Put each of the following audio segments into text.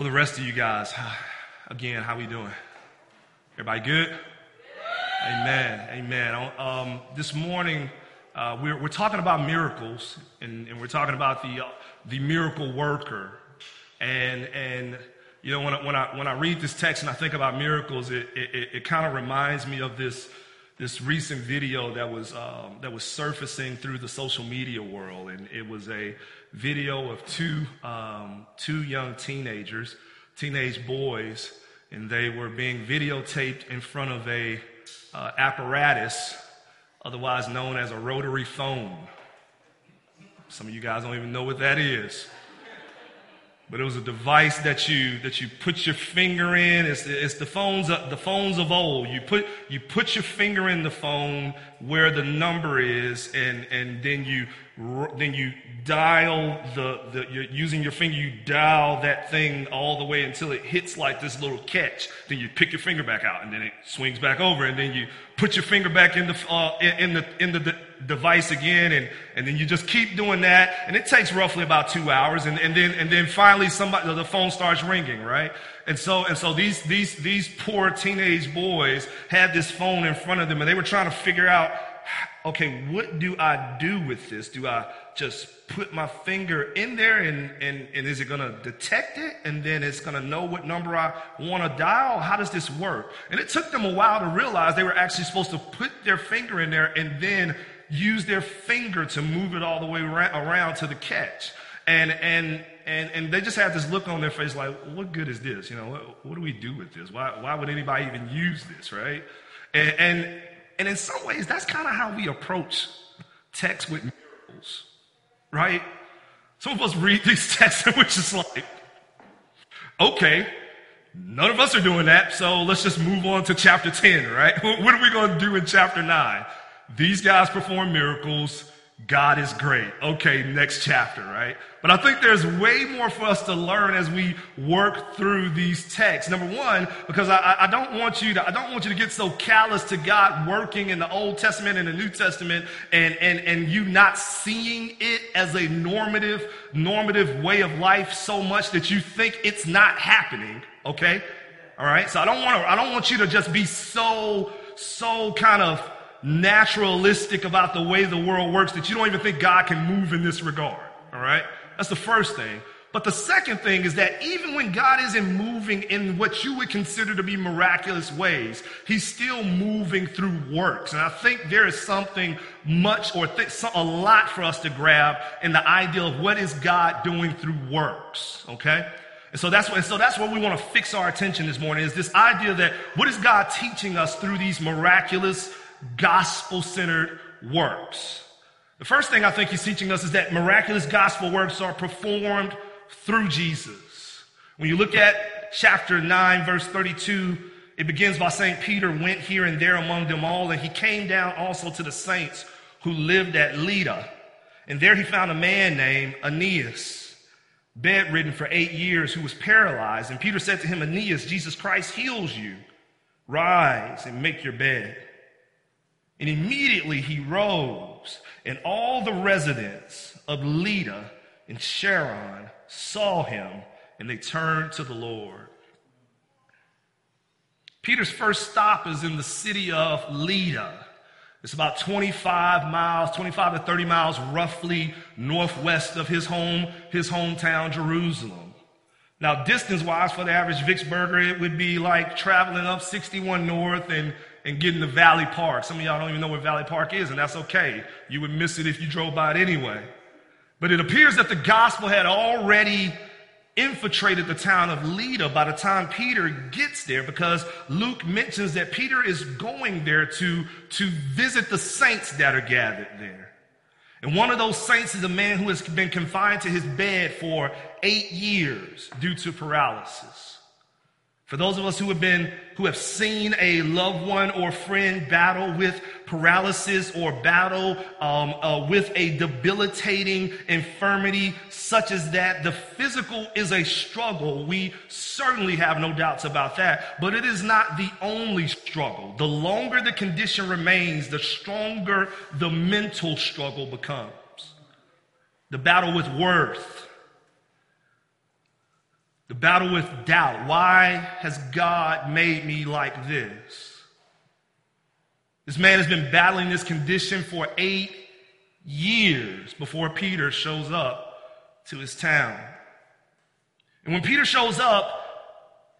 for the rest of you guys, again, how we doing? Everybody good? Amen. Amen. Um, this morning, uh, we're, we're talking about miracles, and, and we're talking about the, uh, the miracle worker. And, and you know, when I, when, I, when I read this text and I think about miracles, it, it, it kind of reminds me of this, this recent video that was, um, that was surfacing through the social media world. And it was a video of two, um, two young teenagers, teenage boys, and they were being videotaped in front of a uh, apparatus, otherwise known as a rotary phone. Some of you guys don't even know what that is. But it was a device that you that you put your finger in. It's, it's the phones the phones of old. You put you put your finger in the phone where the number is, and and then you then you dial the, the you're using your finger, you dial that thing all the way until it hits like this little catch. Then you pick your finger back out, and then it swings back over, and then you put your finger back in the uh, in the in the device again, and and then you just keep doing that, and it takes roughly about two hours, and, and then and then finally somebody the phone starts ringing, right? And so and so these these these poor teenage boys had this phone in front of them, and they were trying to figure out okay, what do I do with this? Do I just put my finger in there and, and, and is it going to detect it? And then it's going to know what number I want to dial? How does this work? And it took them a while to realize they were actually supposed to put their finger in there and then use their finger to move it all the way around to the catch. And, and, and, and they just had this look on their face like, what good is this? You know, what, what do we do with this? Why, why would anybody even use this, right? And, and, and in some ways, that's kind of how we approach text with miracles, right? Some of us read these texts and we're just like, okay, none of us are doing that, so let's just move on to chapter 10, right? What are we going to do in chapter 9? These guys perform miracles. God is great. Okay, next chapter, right? But I think there's way more for us to learn as we work through these texts. Number one, because I, I, don't want you to, I don't want you to get so callous to God working in the Old Testament and the New Testament and, and, and you not seeing it as a normative, normative way of life so much that you think it's not happening. Okay? All right. So I don't want to, I don't want you to just be so, so kind of naturalistic about the way the world works that you don't even think God can move in this regard. All right? That's the first thing. But the second thing is that even when God isn't moving in what you would consider to be miraculous ways, He's still moving through works. And I think there is something much or th- a lot for us to grab in the idea of what is God doing through works. Okay? And so that's what, so that's where we want to fix our attention this morning is this idea that what is God teaching us through these miraculous, gospel centered works? The first thing I think he's teaching us is that miraculous gospel works are performed through Jesus. When you look at chapter 9, verse 32, it begins by saying Peter went here and there among them all, and he came down also to the saints who lived at Lydda. And there he found a man named Aeneas, bedridden for eight years, who was paralyzed. And Peter said to him, Aeneas, Jesus Christ heals you. Rise and make your bed. And immediately he rose and all the residents of Lydda and Sharon saw him and they turned to the Lord. Peter's first stop is in the city of Lydda. It's about 25 miles, 25 to 30 miles roughly northwest of his home, his hometown, Jerusalem. Now, distance wise for the average Vicksburger, it would be like traveling up 61 north and and getting to Valley Park. Some of y'all don't even know where Valley Park is, and that's okay. You would miss it if you drove by it anyway. But it appears that the gospel had already infiltrated the town of Lydda by the time Peter gets there because Luke mentions that Peter is going there to, to visit the saints that are gathered there. And one of those saints is a man who has been confined to his bed for eight years due to paralysis. For those of us who have been, who have seen a loved one or friend battle with paralysis or battle um, uh, with a debilitating infirmity such as that, the physical is a struggle. We certainly have no doubts about that, but it is not the only struggle. The longer the condition remains, the stronger the mental struggle becomes. The battle with worth, The battle with doubt. Why has God made me like this? This man has been battling this condition for eight years before Peter shows up to his town. And when Peter shows up,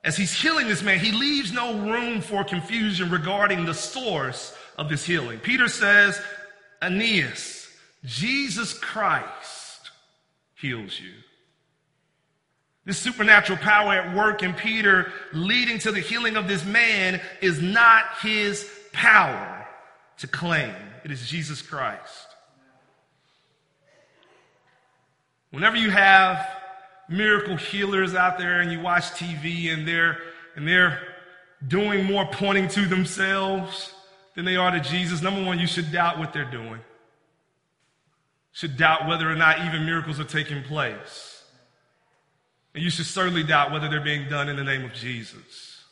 as he's healing this man, he leaves no room for confusion regarding the source of this healing. Peter says, Aeneas, Jesus Christ heals you. This supernatural power at work in Peter leading to the healing of this man is not his power to claim. It is Jesus Christ. Whenever you have miracle healers out there and you watch TV and they're and they're doing more pointing to themselves than they are to Jesus, number one, you should doubt what they're doing. Should doubt whether or not even miracles are taking place. And you should certainly doubt whether they're being done in the name of Jesus.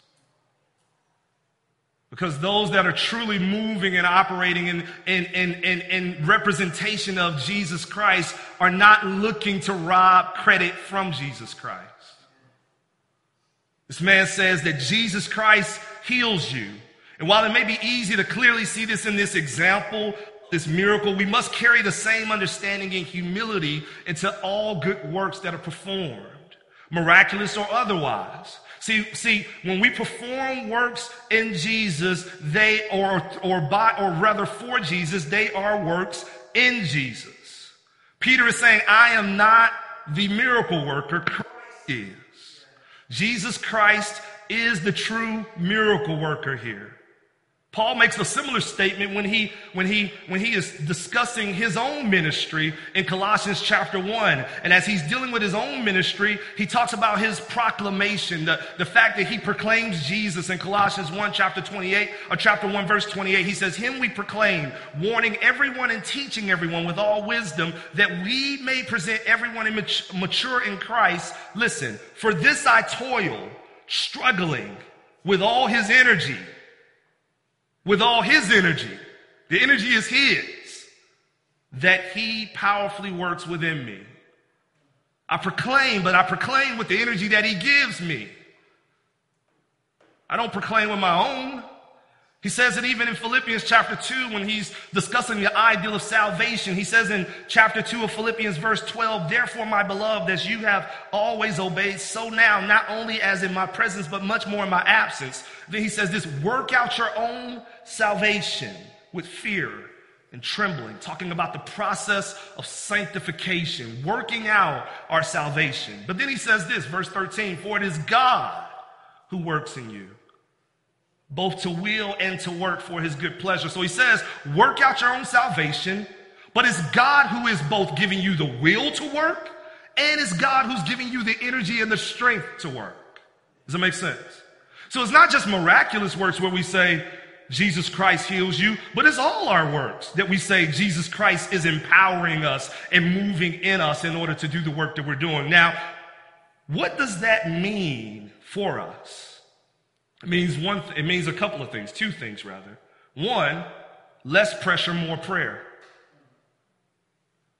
Because those that are truly moving and operating in, in, in, in, in representation of Jesus Christ are not looking to rob credit from Jesus Christ. This man says that Jesus Christ heals you. And while it may be easy to clearly see this in this example, this miracle, we must carry the same understanding and humility into all good works that are performed, miraculous or otherwise. See, see, when we perform works in Jesus, they or or by or rather for Jesus, they are works in Jesus. Peter is saying, I am not the miracle worker, Christ is. Jesus Christ is the true miracle worker here. Paul makes a similar statement when he, when he, when he is discussing his own ministry in Colossians chapter one. And as he's dealing with his own ministry, he talks about his proclamation, the, the fact that he proclaims Jesus in Colossians 1 chapter 28 or chapter 1 verse 28. He says, him we proclaim, warning everyone and teaching everyone with all wisdom that we may present everyone mature in Christ. Listen, for this I toil, struggling with all his energy with all his energy. The energy is his that he powerfully works within me. I proclaim, but I proclaim with the energy that he gives me. I don't proclaim with my own. He says it even in Philippians chapter 2 when he's discussing the ideal of salvation. He says in chapter 2 of Philippians, verse 12, Therefore, my beloved, as you have always obeyed, so now, not only as in my presence, but much more in my absence. Then he says this work out your own salvation with fear and trembling, talking about the process of sanctification, working out our salvation. But then he says this, verse 13, For it is God who works in you both to will and to work for his good pleasure. So he says, work out your own salvation, but it's God who is both giving you the will to work and it's God who's giving you the energy and the strength to work. Does that make sense? So it's not just miraculous works where we say, Jesus Christ heals you, but it's all our works that we say Jesus Christ is empowering us and moving in us in order to do the work that we're doing. Now, what does that mean for us? It means one, it means a couple of things, two things rather. One, less pressure, more prayer.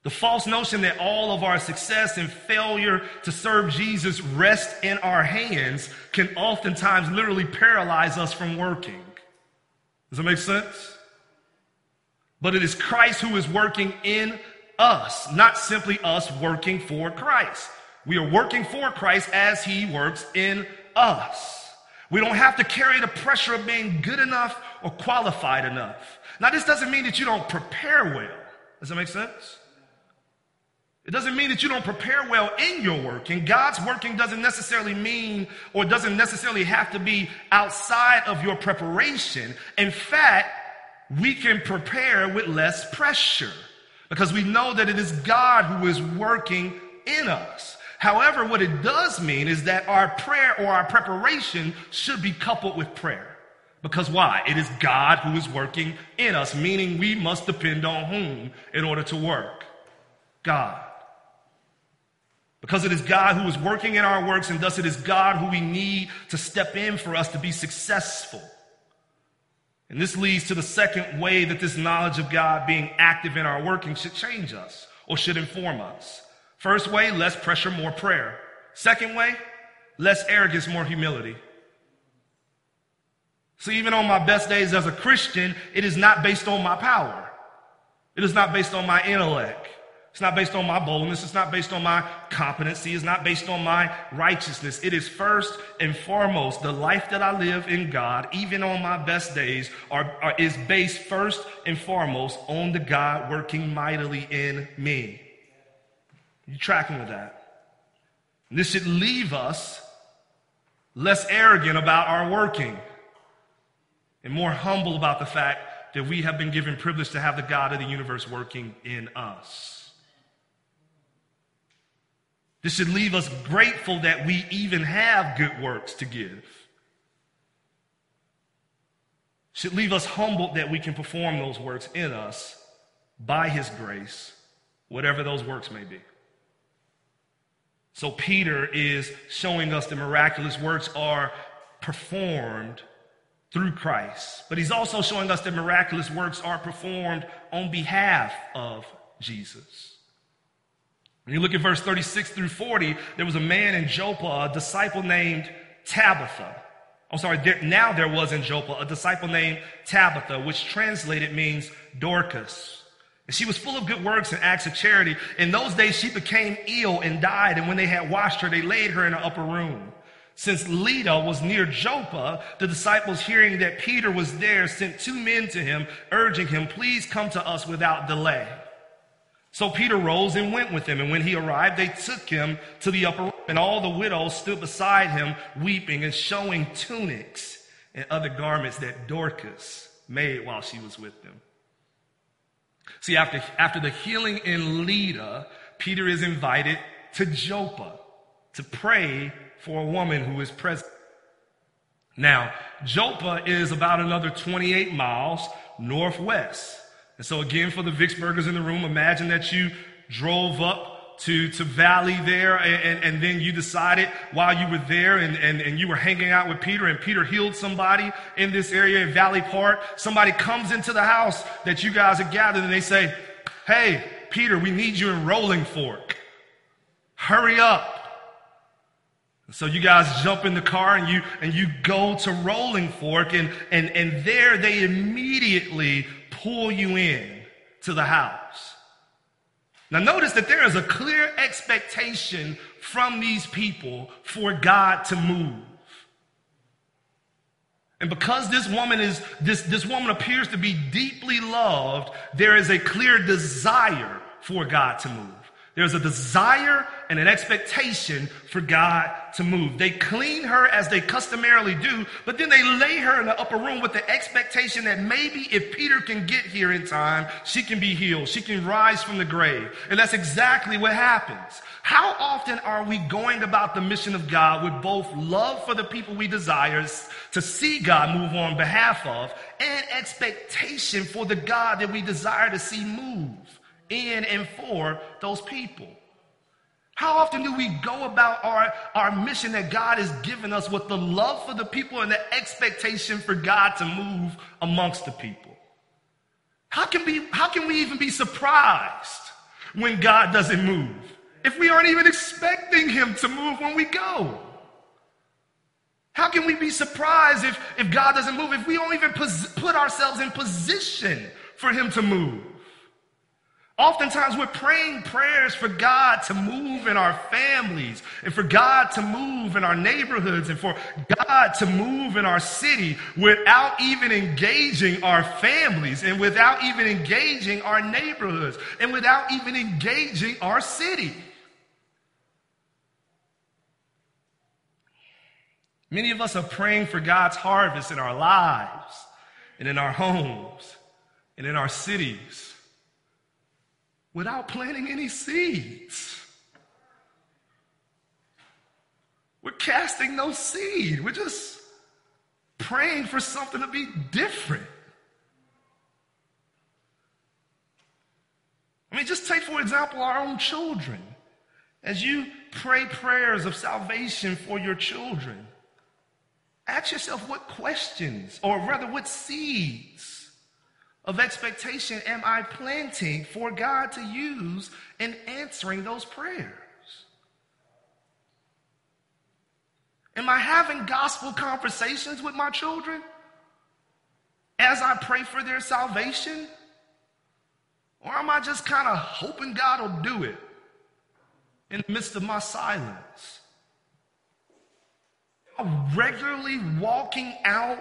The false notion that all of our success and failure to serve Jesus rest in our hands can oftentimes literally paralyze us from working. Does that make sense? But it is Christ who is working in us, not simply us working for Christ. We are working for Christ as he works in us. We don't have to carry the pressure of being good enough or qualified enough. Now, this doesn't mean that you don't prepare well. Does that make sense? It doesn't mean that you don't prepare well in your work. And God's working doesn't necessarily mean or doesn't necessarily have to be outside of your preparation. In fact, we can prepare with less pressure because we know that it is God who is working in us. However, what it does mean is that our prayer or our preparation should be coupled with prayer. Because why? It is God who is working in us, meaning we must depend on whom in order to work? God. Because it is God who is working in our works, and thus it is God who we need to step in for us to be successful. And this leads to the second way that this knowledge of God being active in our working should change us or should inform us. First way, less pressure, more prayer. Second way, less arrogance, more humility. So even on my best days as a Christian, it is not based on my power. It is not based on my intellect. It's not based on my boldness. It's not based on my competency. It's not based on my righteousness. It is first and foremost the life that I live in God, even on my best days, are, are, is based first and foremost on the God working mightily in me. You tracking with that? This should leave us less arrogant about our working and more humble about the fact that we have been given privilege to have the God of the universe working in us. This should leave us grateful that we even have good works to give. Should leave us humbled that we can perform those works in us by His grace, whatever those works may be. So Peter is showing us the miraculous works are performed through Christ. But he's also showing us that miraculous works are performed on behalf of Jesus. When you look at verse 36 through 40, there was a man in Joppa, a disciple named Tabitha. I'm sorry, there, now there was in Joppa a disciple named Tabitha, which translated means Dorcas. And she was full of good works and acts of charity. In those days, she became ill and died. And when they had washed her, they laid her in an upper room. Since Lydda was near Joppa, the disciples, hearing that Peter was there, sent two men to him, urging him, Please come to us without delay. So Peter rose and went with them. And when he arrived, they took him to the upper room. And all the widows stood beside him, weeping and showing tunics and other garments that Dorcas made while she was with them. See, after, after the healing in Lydda, Peter is invited to Joppa to pray for a woman who is present. Now, Joppa is about another 28 miles northwest. And so, again, for the Vicksburgers in the room, imagine that you drove up to, to Valley there, and, and, then you decided while you were there and, and, and you were hanging out with Peter, and Peter healed somebody in this area in Valley Park. Somebody comes into the house that you guys are gathered, and they say, Hey, Peter, we need you in Rolling Fork. Hurry up. So you guys jump in the car and you and you go to Rolling Fork and and and there they immediately pull you in to the house. Now notice that there is a clear expectation from these people for God to move. And because this woman is this this woman appears to be deeply loved, there is a clear desire for God to move. There's a desire and an expectation for God to move. They clean her as they customarily do, but then they lay her in the upper room with the expectation that maybe if Peter can get here in time, she can be healed. She can rise from the grave. And that's exactly what happens. How often are we going about the mission of God with both love for the people we desire to see God move on behalf of and expectation for the God that we desire to see move? in and for those people. Often do we go about our, our mission that God has given us with the love for the people and the expectation for God to move amongst the people? How can we, how can we even be surprised when God doesn't move? If we aren't even expecting him to move when we go? How can we be surprised if, if God doesn't move, if we don't even pos- put ourselves in position for him to move? Oftentimes we're praying prayers for God to move in our families and for God to move in our neighborhoods and for God to move in our city without even engaging our families and without even engaging our neighborhoods and without even engaging our city. Many of us are praying for God's harvest in our lives and in our homes and in our cities without planting any seeds. We're casting no seed. We're just praying for something to be different. I mean, just take, for example, our own children. As you pray prayers of salvation for your children, ask yourself what questions, or rather, what seeds of expectation am I planting for God to use in answering those prayers? Am I having gospel conversations with my children as I pray for their salvation? Or am I just kind of hoping God will do it in the midst of my silence? I'm regularly walking out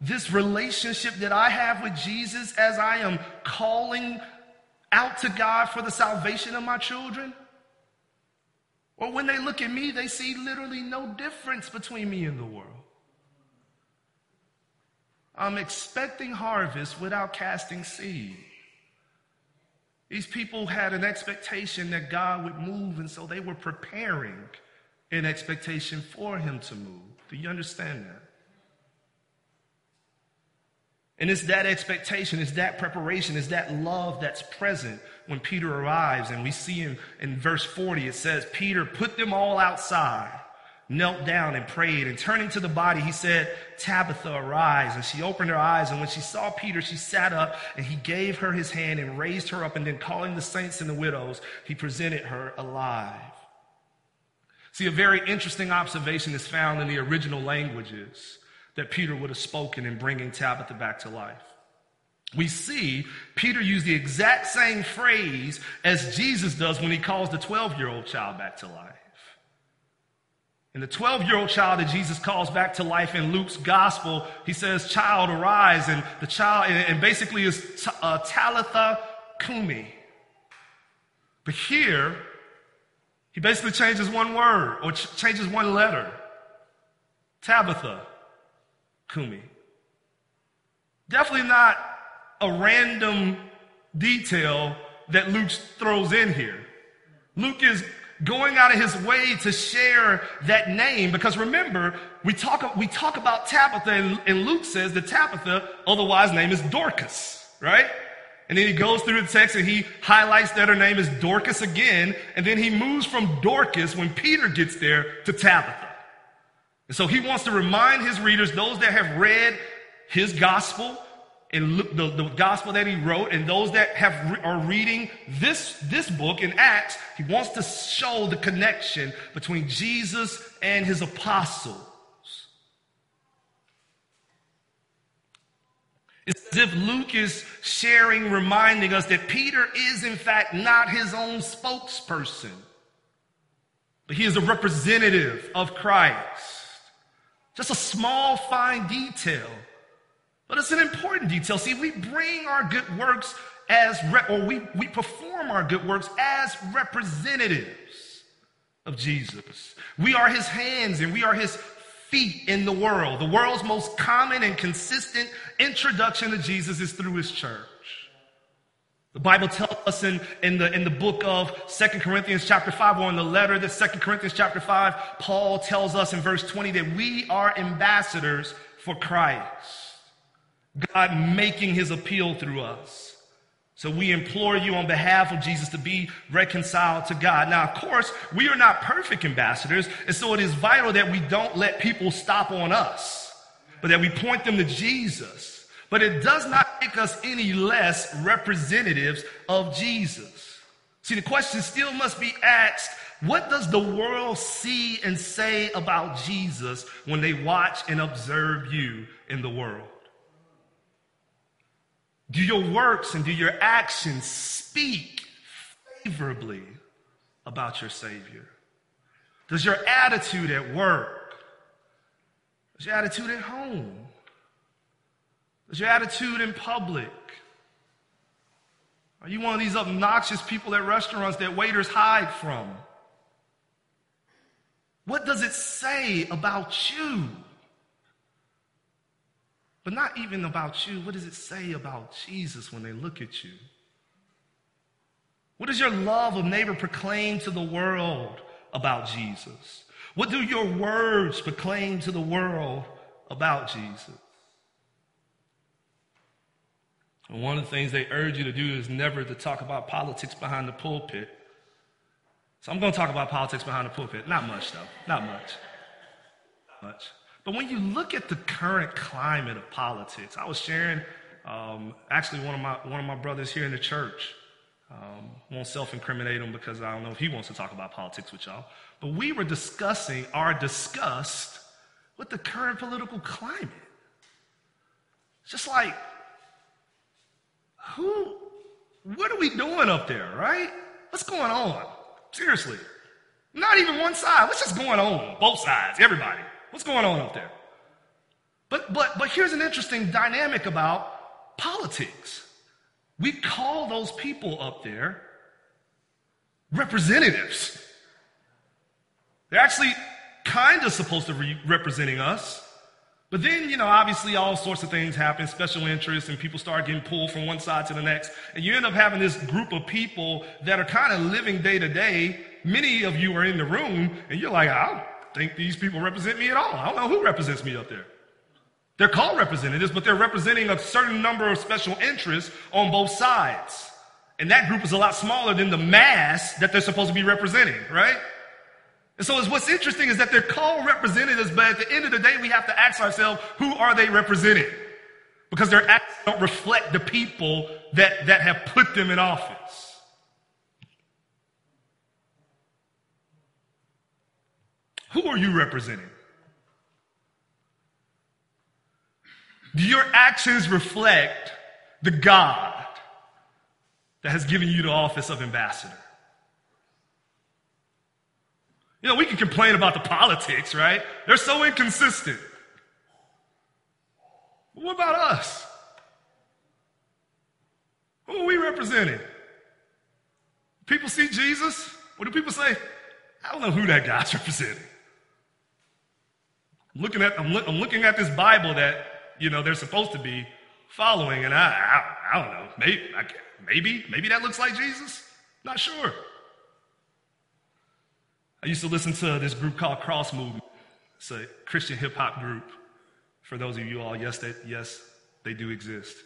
this relationship that I have with Jesus as I am calling out to God for the salvation of my children? Or when they look at me, they see literally no difference between me and the world. I'm expecting harvest without casting seed. These people had an expectation that God would move, and so they were preparing in expectation for him to move. Do you understand that? And it's that expectation, it's that preparation, it's that love that's present when Peter arrives. And we see him in verse 40, it says, Peter put them all outside, knelt down and prayed. And turning to the body, he said, Tabitha, arise. And she opened her eyes. And when she saw Peter, she sat up and he gave her his hand and raised her up. And then calling the saints and the widows, he presented her alive. See, a very interesting observation is found in the original languages that Peter would have spoken in bringing Tabitha back to life. We see Peter use the exact same phrase as Jesus does when he calls the 12 year old child back to life. And the 12 year old child that Jesus calls back to life in Luke's gospel, he says, Child, arise. And the child, and basically is uh, Talitha Kumi. But here, he basically changes one word or ch- changes one letter. Tabitha Kumi. Definitely not a random detail that Luke throws in here. Luke is going out of his way to share that name because remember, we talk, we talk about Tabitha and, and Luke says that Tabitha, otherwise name is Dorcas, right? And then he goes through the text and he highlights that her name is Dorcas again. And then he moves from Dorcas when Peter gets there to Tabitha. And so he wants to remind his readers, those that have read his gospel and the, the gospel that he wrote, and those that have are reading this, this book in Acts, he wants to show the connection between Jesus and his apostles. It's as if Luke is sharing, reminding us that Peter is, in fact, not his own spokesperson, but he is a representative of Christ. Just a small, fine detail. But it's an important detail. See, we bring our good works as, re- or we, we perform our good works as representatives of Jesus. We are his hands and we are his feet in the world. The world's most common and consistent introduction to Jesus is through his church. The Bible tells us in, in, the, in the book of Second Corinthians chapter 5, or in the letter that Second Corinthians chapter 5, Paul tells us in verse 20 that we are ambassadors for Christ. God making his appeal through us. So we implore you on behalf of Jesus to be reconciled to God. Now, of course, we are not perfect ambassadors, and so it is vital that we don't let people stop on us, but that we point them to Jesus but it does not make us any less representatives of Jesus. See, the question still must be asked what does the world see and say about Jesus when they watch and observe you in the world? Do your works and do your actions speak favorably about your Savior? Does your attitude at work? Does your attitude at home? Is your attitude in public? Are you one of these obnoxious people at restaurants that waiters hide from? What does it say about you? But not even about you. What does it say about Jesus when they look at you? What does your love of neighbor proclaim to the world about Jesus? What do your words proclaim to the world about Jesus? And one of the things they urge you to do is never to talk about politics behind the pulpit. So I'm going to talk about politics behind the pulpit. Not much, though. Not much. Not much. But when you look at the current climate of politics, I was sharing, um, actually, one of my one of my brothers here in the church, um, won't self incriminate him because I don't know if he wants to talk about politics with y'all. But we were discussing our disgust with the current political climate. It's just like, who, what are we doing up there, right? What's going on? Seriously. Not even one side. What's just going on? Both sides, everybody. What's going on up there? But, but, but here's an interesting dynamic about politics. We call those people up there representatives. They're actually kind of supposed to be representing us. But then, you know, obviously all sorts of things happen, special interests, and people start getting pulled from one side to the next. And you end up having this group of people that are kind of living day to day. Many of you are in the room, and you're like, I don't think these people represent me at all. I don't know who represents me up there. They're called representatives, but they're representing a certain number of special interests on both sides. And that group is a lot smaller than the mass that they're supposed to be representing, right? And so what's interesting is that they're called representatives, but at the end of the day, we have to ask ourselves, who are they representing? Because their acts don't reflect the people that, that have put them in office. Who are you representing? Do your actions reflect the God that has given you the office of ambassador? You know, we can complain about the politics, right? They're so inconsistent. But what about us? Who are we representing? People see Jesus. What do people say? I don't know who that guy's representing. I'm looking at, I'm, look, I'm looking at this Bible that, you know, they're supposed to be following, and I, I, I don't know. Maybe, maybe, maybe that looks like Jesus. Not sure. I used to listen to this group called Cross Movement. It's a Christian hip hop group. For those of you all, yes, they, yes, they do exist.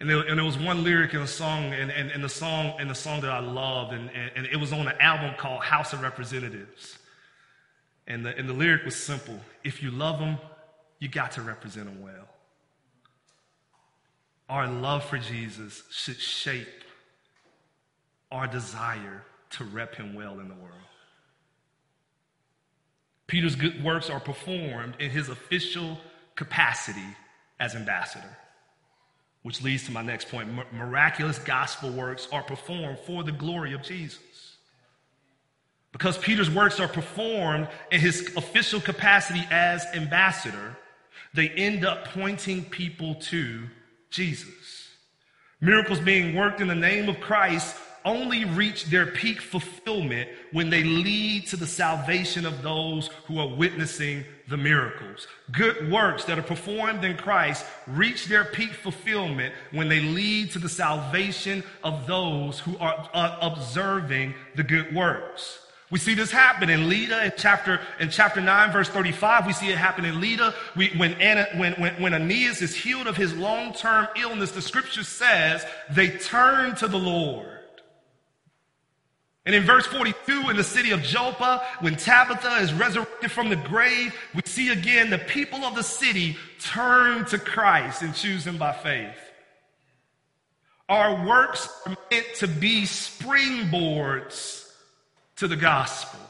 And there, and there was one lyric in a song, and, and, and the song and the song that I loved, and, and, it was on an album called House of Representatives. And the, and the lyric was simple: If you love them, you got to represent them well. Our love for Jesus should shape our desire to rep him well in the world. Peter's good works are performed in his official capacity as ambassador, which leads to my next point. Miraculous gospel works are performed for the glory of Jesus. Because Peter's works are performed in his official capacity as ambassador, they end up pointing people to Jesus. Miracles being worked in the name of Christ only reach their peak fulfillment when they lead to the salvation of those who are witnessing the miracles. Good works that are performed in Christ reach their peak fulfillment when they lead to the salvation of those who are uh, observing the good works. We see this happen in Lydda in chapter, in chapter 9, verse 35. We see it happen in Lydda. We, when, Anna, when, when, when Aeneas is healed of his long term illness, the scripture says they turn to the Lord. And in verse 42, in the city of Joppa, when Tabitha is resurrected from the grave, we see again the people of the city turn to Christ and choose him by faith. Our works are meant to be springboards to the gospel.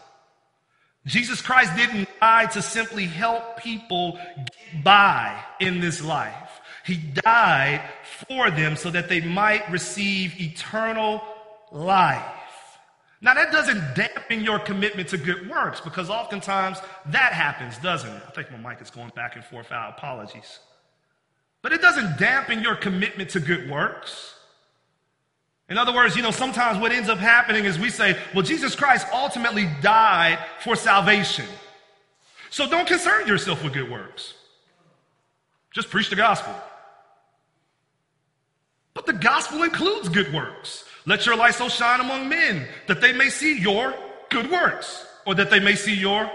Jesus Christ didn't die to simply help people get by in this life. He died for them so that they might receive eternal life. Now, that doesn't dampen your commitment to good works because oftentimes that happens, doesn't it? I think my mic is going back and forth. Our apologies. But it doesn't dampen your commitment to good works. In other words, you know, sometimes what ends up happening is we say, well, Jesus Christ ultimately died for salvation. So don't concern yourself with good works. Just preach the gospel. But the gospel includes good works. Let your light so shine among men that they may see your good works or that they may see your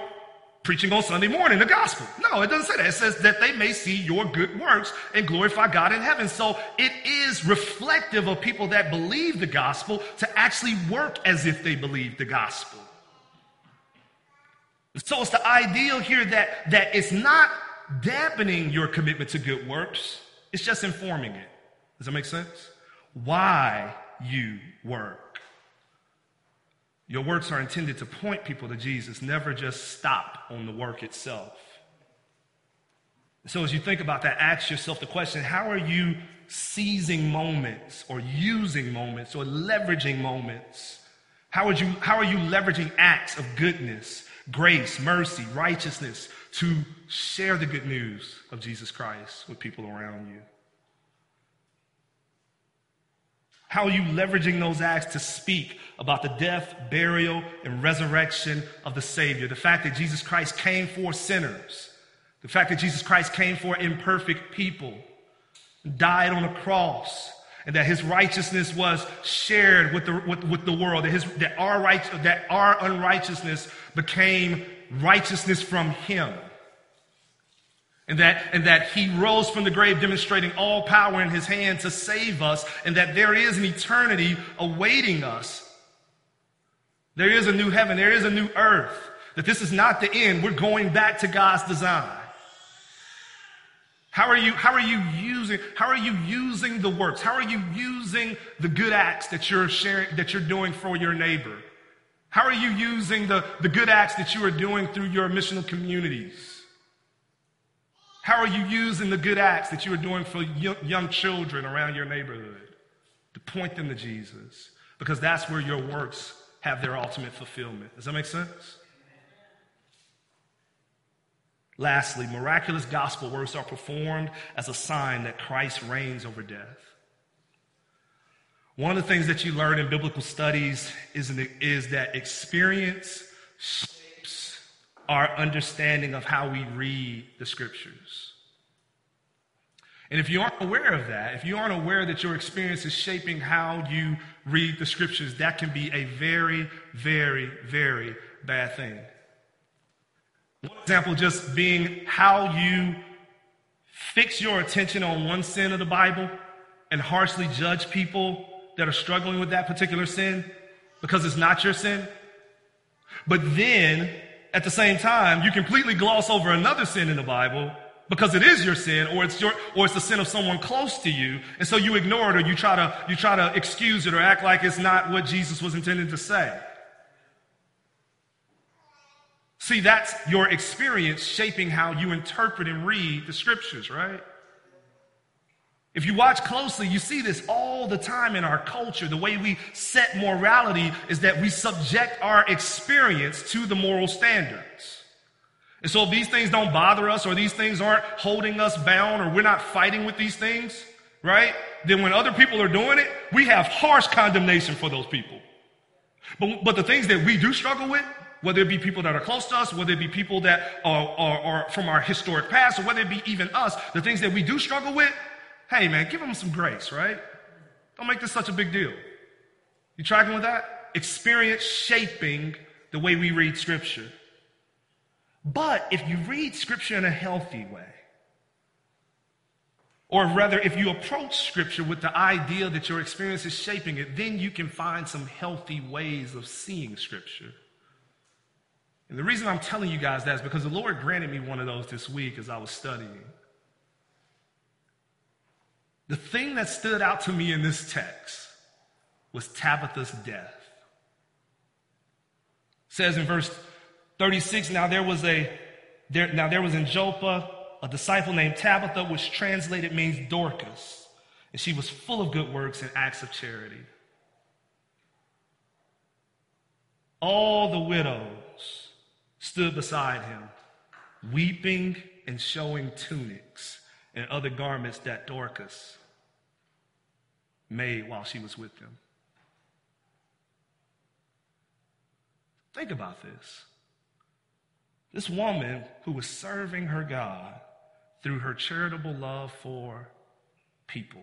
preaching on Sunday morning, the gospel. No, it doesn't say that. It says that they may see your good works and glorify God in heaven. So it is reflective of people that believe the gospel to actually work as if they believe the gospel. So it's the ideal here that, that it's not dampening your commitment to good works, it's just informing it. Does that make sense? Why you work. Your works are intended to point people to Jesus, never just stop on the work itself. So, as you think about that, ask yourself the question how are you seizing moments or using moments or leveraging moments? How, would you, how are you leveraging acts of goodness, grace, mercy, righteousness to share the good news of Jesus Christ with people around you? How are you leveraging those acts to speak about the death, burial, and resurrection of the Savior? The fact that Jesus Christ came for sinners, the fact that Jesus Christ came for imperfect people, died on a cross, and that his righteousness was shared with the, with, with the world, that, his, that, our right, that our unrighteousness became righteousness from him and that, and that he rose from the grave, demonstrating all power in his hand to save us, and that there is an eternity awaiting us. There is a new heaven, there is a new earth, that this is not the end. We're going back to God's design. How are you, how are you using, how are you using the works? How are you using the good acts that you're sharing, that you're doing for your neighbor? How are you using the, the good acts that you are doing through your missional communities? How are you using the good acts that you are doing for young children around your neighborhood to point them to Jesus? Because that's where your works have their ultimate fulfillment. Does that make sense? Lastly, miraculous gospel works are performed as a sign that Christ reigns over death. One of the things that you learn in biblical studies is, is that experience our understanding of how we read the scriptures. And if you aren't aware of that, if you aren't aware that your experience is shaping how you read the scriptures, that can be a very, very, very bad thing. One example just being how you fix your attention on one sin of the Bible and harshly judge people that are struggling with that particular sin because it's not your sin. But then at the same time, you completely gloss over another sin in the Bible because it is your sin or it's your or it's the sin of someone close to you and so you ignore it or you try to you try to excuse it or act like it's not what Jesus was intended to say. See, that's your experience shaping how you interpret and read the scriptures, right? If you watch closely, you see this all the time in our culture. The way we set morality is that we subject our experience to the moral standards. And so if these things don't bother us or these things aren't holding us bound or we're not fighting with these things, right? Then when other people are doing it, we have harsh condemnation for those people. But, but the things that we do struggle with, whether it be people that are close to us, whether it be people that are, are, are from our historic past, or whether it be even us, the things that we do struggle with, hey man, give them some grace, right? Don't make this such a big deal. You tracking with that? Experience shaping the way we read scripture. But if you read scripture in a healthy way, or rather, if you approach scripture with the idea that your experience is shaping it, then you can find some healthy ways of seeing scripture. And the reason I'm telling you guys that is because the Lord granted me one of those this week as I was studying. The thing that stood out to me in this text was Tabitha's death. It says in verse 36, now there was a there, now there was in Joppa a disciple named Tabitha, which translated means Dorcas, and she was full of good works and acts of charity. All the widows stood beside him, weeping and showing tunics and other garments that Dorcas made while she was with them. Think about this. This woman who was serving her God through her charitable love for people.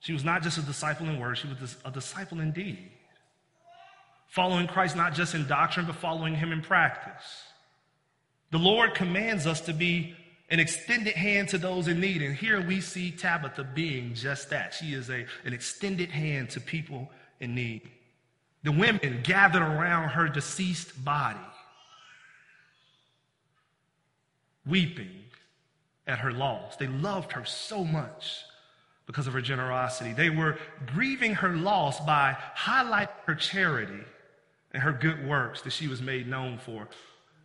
She was not just a disciple in word, she was a disciple in deed. Following Christ not just in doctrine, but following him in practice. The Lord commands us to be an extended hand to those in need. And here we see Tabitha being just that. She is a, an extended hand to people in need. The women gathered around her deceased body, weeping at her loss. They loved her so much because of her generosity. They were grieving her loss by highlighting her charity and her good works that she was made known for.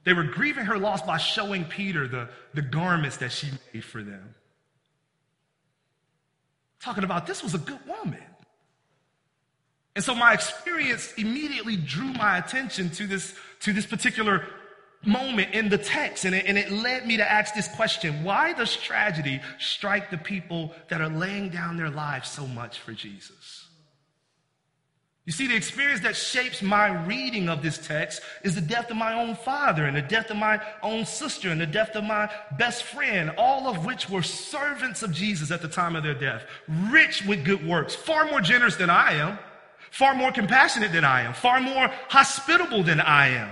They were grieving her loss by showing Peter the, the garments that she made for them. Talking about this was a good woman. And so my experience immediately drew my attention to this, to this particular moment in the text. And it, and it led me to ask this question Why does tragedy strike the people that are laying down their lives so much for Jesus? You see, the experience that shapes my reading of this text is the death of my own father and the death of my own sister and the death of my best friend, all of which were servants of Jesus at the time of their death, rich with good works, far more generous than I am far more compassionate than I am, far more hospitable than I am.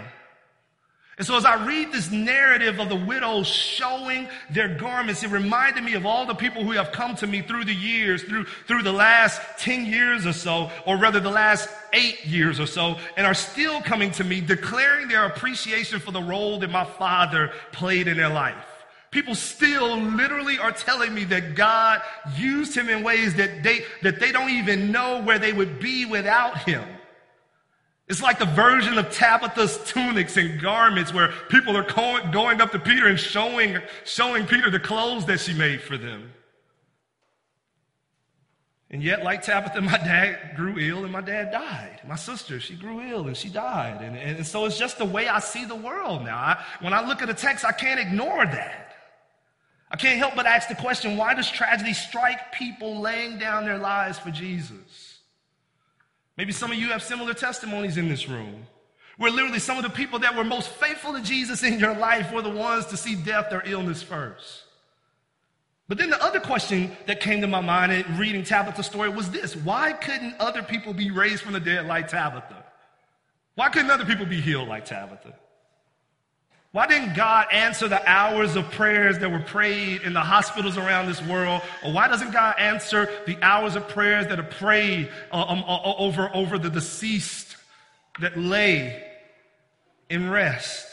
And so as I read this narrative of the widows showing their garments, it reminded me of all the people who have come to me through the years, through, through the last 10 years or so, or rather the last eight years or so, and are still coming to me declaring their appreciation for the role that my father played in their life. People still literally are telling me that God used him in ways that they, that they don't even know where they would be without him. It's like the version of Tabitha's tunics and garments where people are going, up to Peter and showing, showing Peter the clothes that she made for them. And yet, like Tabitha, my dad grew ill and my dad died. My sister, she grew ill and she died. And, and so it's just the way I see the world now. I, when I look at a text, I can't ignore that. I can't help but ask the question why does tragedy strike people laying down their lives for Jesus? Maybe some of you have similar testimonies in this room, where literally some of the people that were most faithful to Jesus in your life were the ones to see death or illness first. But then the other question that came to my mind in reading Tabitha's story was this why couldn't other people be raised from the dead like Tabitha? Why couldn't other people be healed like Tabitha? Why didn't God answer the hours of prayers that were prayed in the hospitals around this world? Or why doesn't God answer the hours of prayers that are prayed uh, um, uh, over, over the deceased that lay in rest?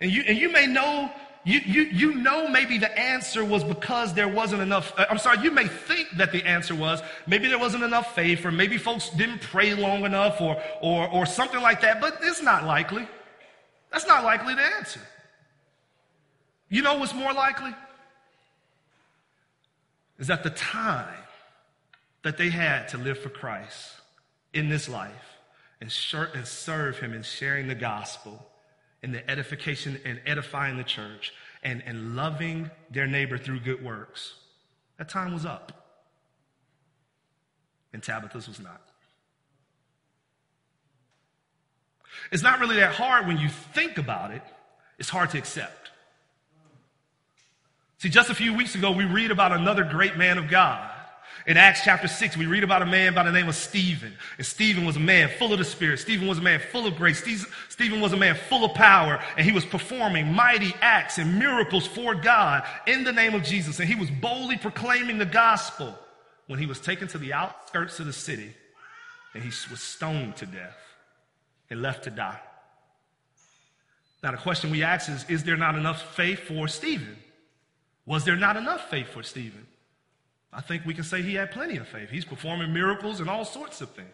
And you, and you may know, you, you, you know maybe the answer was because there wasn't enough. Uh, I'm sorry, you may think that the answer was maybe there wasn't enough faith, or maybe folks didn't pray long enough, or, or, or something like that, but it's not likely. That's not likely to answer. You know what's more likely? Is that the time that they had to live for Christ in this life and, serve Him in sharing the gospel and the edification and edifying the church and, and loving their neighbor through good works, that time was up. And Tabitha's was not. It's not really that hard when you think about it, it's hard to accept. See, just a few weeks ago, we read about another great man of God. In Acts chapter 6, we read about a man by the name of Stephen. And Stephen was a man full of the Spirit. Stephen was a man full of grace. Stephen was a man full of power. And he was performing mighty acts and miracles for God in the name of Jesus. And he was boldly proclaiming the gospel when he was taken to the outskirts of the city and he was stoned to death and left to die. Now, the question we ask is Is there not enough faith for Stephen? Was there not enough faith for Stephen? I think we can say he had plenty of faith. He's performing miracles and all sorts of things.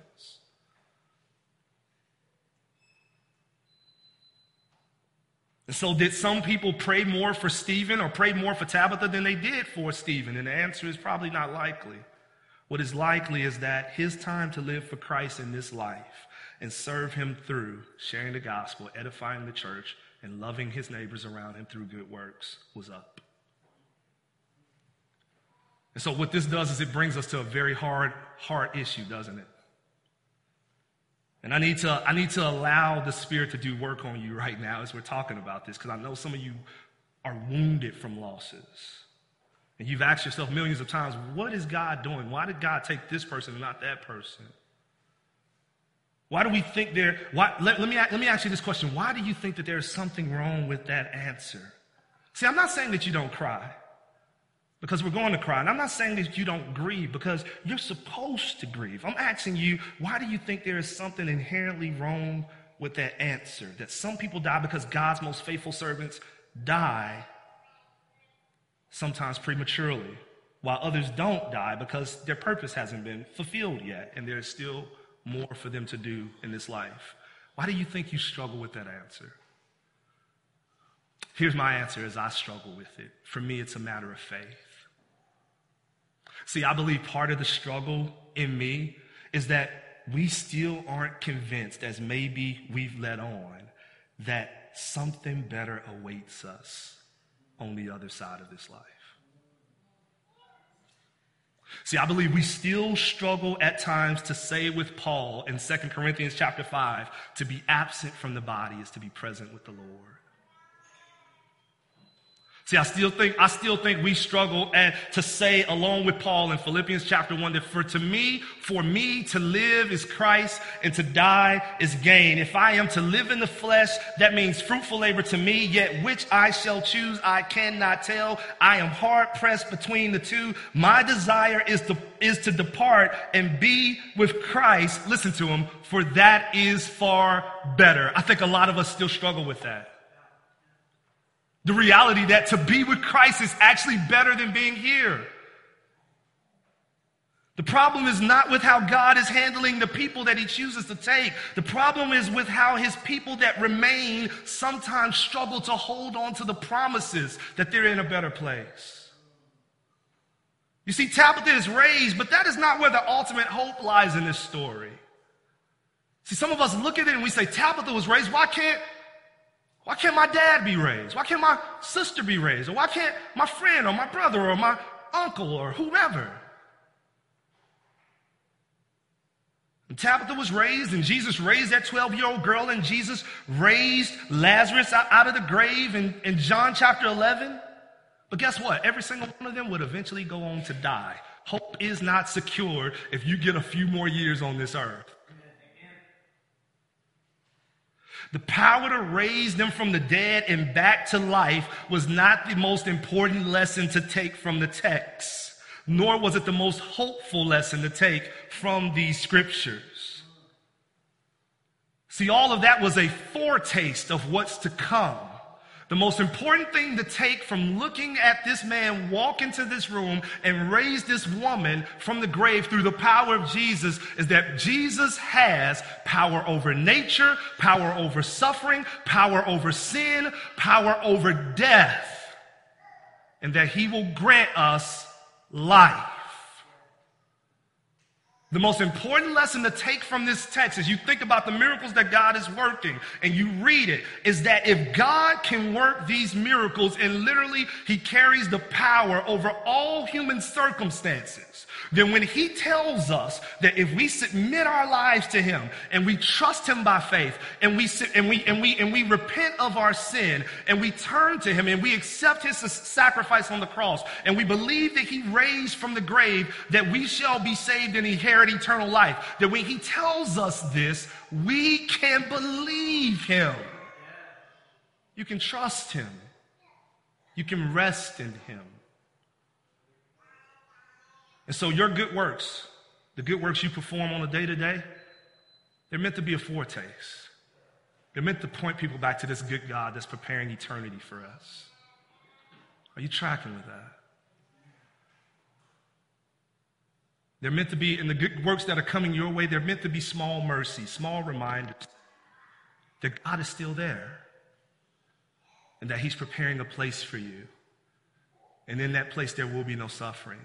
And so, did some people pray more for Stephen or pray more for Tabitha than they did for Stephen? And the answer is probably not likely. What is likely is that his time to live for Christ in this life and serve him through sharing the gospel, edifying the church, and loving his neighbors around him through good works was up. And so, what this does is it brings us to a very hard heart issue, doesn't it? And I need to, I need to allow the Spirit to do work on you right now as we're talking about this, because I know some of you are wounded from losses. And you've asked yourself millions of times, what is God doing? Why did God take this person and not that person? Why do we think there, why, let, let, me, let me ask you this question. Why do you think that there's something wrong with that answer? See, I'm not saying that you don't cry because we're going to cry. And I'm not saying that you don't grieve because you're supposed to grieve. I'm asking you, why do you think there is something inherently wrong with that answer? That some people die because God's most faithful servants die sometimes prematurely while others don't die because their purpose hasn't been fulfilled yet and they're still more for them to do in this life. Why do you think you struggle with that answer? Here's my answer as I struggle with it. For me, it's a matter of faith. See, I believe part of the struggle in me is that we still aren't convinced, as maybe we've let on, that something better awaits us on the other side of this life. See, I believe we still struggle at times to say with Paul in 2 Corinthians chapter 5, to be absent from the body is to be present with the Lord. See, I still think, I still think we struggle and to say along with Paul in Philippians chapter one that for to me, for me to live is Christ and to die is gain. If I am to live in the flesh, that means fruitful labor to me, yet which I shall choose, I cannot tell. I am hard pressed between the two. My desire is to, is to depart and be with Christ. Listen to him, for that is far better. I think a lot of us still struggle with that. The reality that to be with Christ is actually better than being here. The problem is not with how God is handling the people that he chooses to take. The problem is with how his people that remain sometimes struggle to hold on to the promises that they're in a better place. You see, Tabitha is raised, but that is not where the ultimate hope lies in this story. See, some of us look at it and we say, Tabitha was raised. Why can't why can't my dad be raised? Why can't my sister be raised? Or why can't my friend or my brother or my uncle or whomever? And Tabitha was raised, and Jesus raised that 12 year old girl, and Jesus raised Lazarus out of the grave in, in John chapter 11. But guess what? Every single one of them would eventually go on to die. Hope is not secure if you get a few more years on this earth. The power to raise them from the dead and back to life was not the most important lesson to take from the text, nor was it the most hopeful lesson to take from these scriptures. See, all of that was a foretaste of what's to come. The most important thing to take from looking at this man walk into this room and raise this woman from the grave through the power of Jesus is that Jesus has power over nature, power over suffering, power over sin, power over death, and that he will grant us life. The most important lesson to take from this text as you think about the miracles that God is working and you read it is that if God can work these miracles and literally he carries the power over all human circumstances, then when he tells us that if we submit our lives to him and we trust him by faith and we and we and we and we repent of our sin and we turn to him and we accept his sacrifice on the cross and we believe that he raised from the grave that we shall be saved and inherit eternal life that when he tells us this we can believe him. You can trust him. You can rest in him and so your good works, the good works you perform on a day to day, they're meant to be a foretaste. They're meant to point people back to this good God that's preparing eternity for us. Are you tracking with that? They're meant to be, in the good works that are coming your way, they're meant to be small mercies, small reminders that God is still there and that He's preparing a place for you. And in that place, there will be no suffering.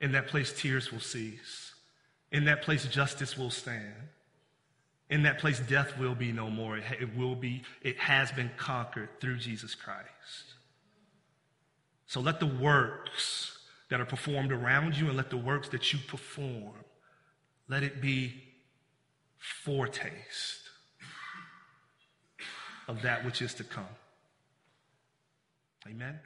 In that place, tears will cease. In that place, justice will stand. In that place, death will be no more. It will be, it has been conquered through Jesus Christ. So let the works that are performed around you and let the works that you perform, let it be foretaste of that which is to come. Amen.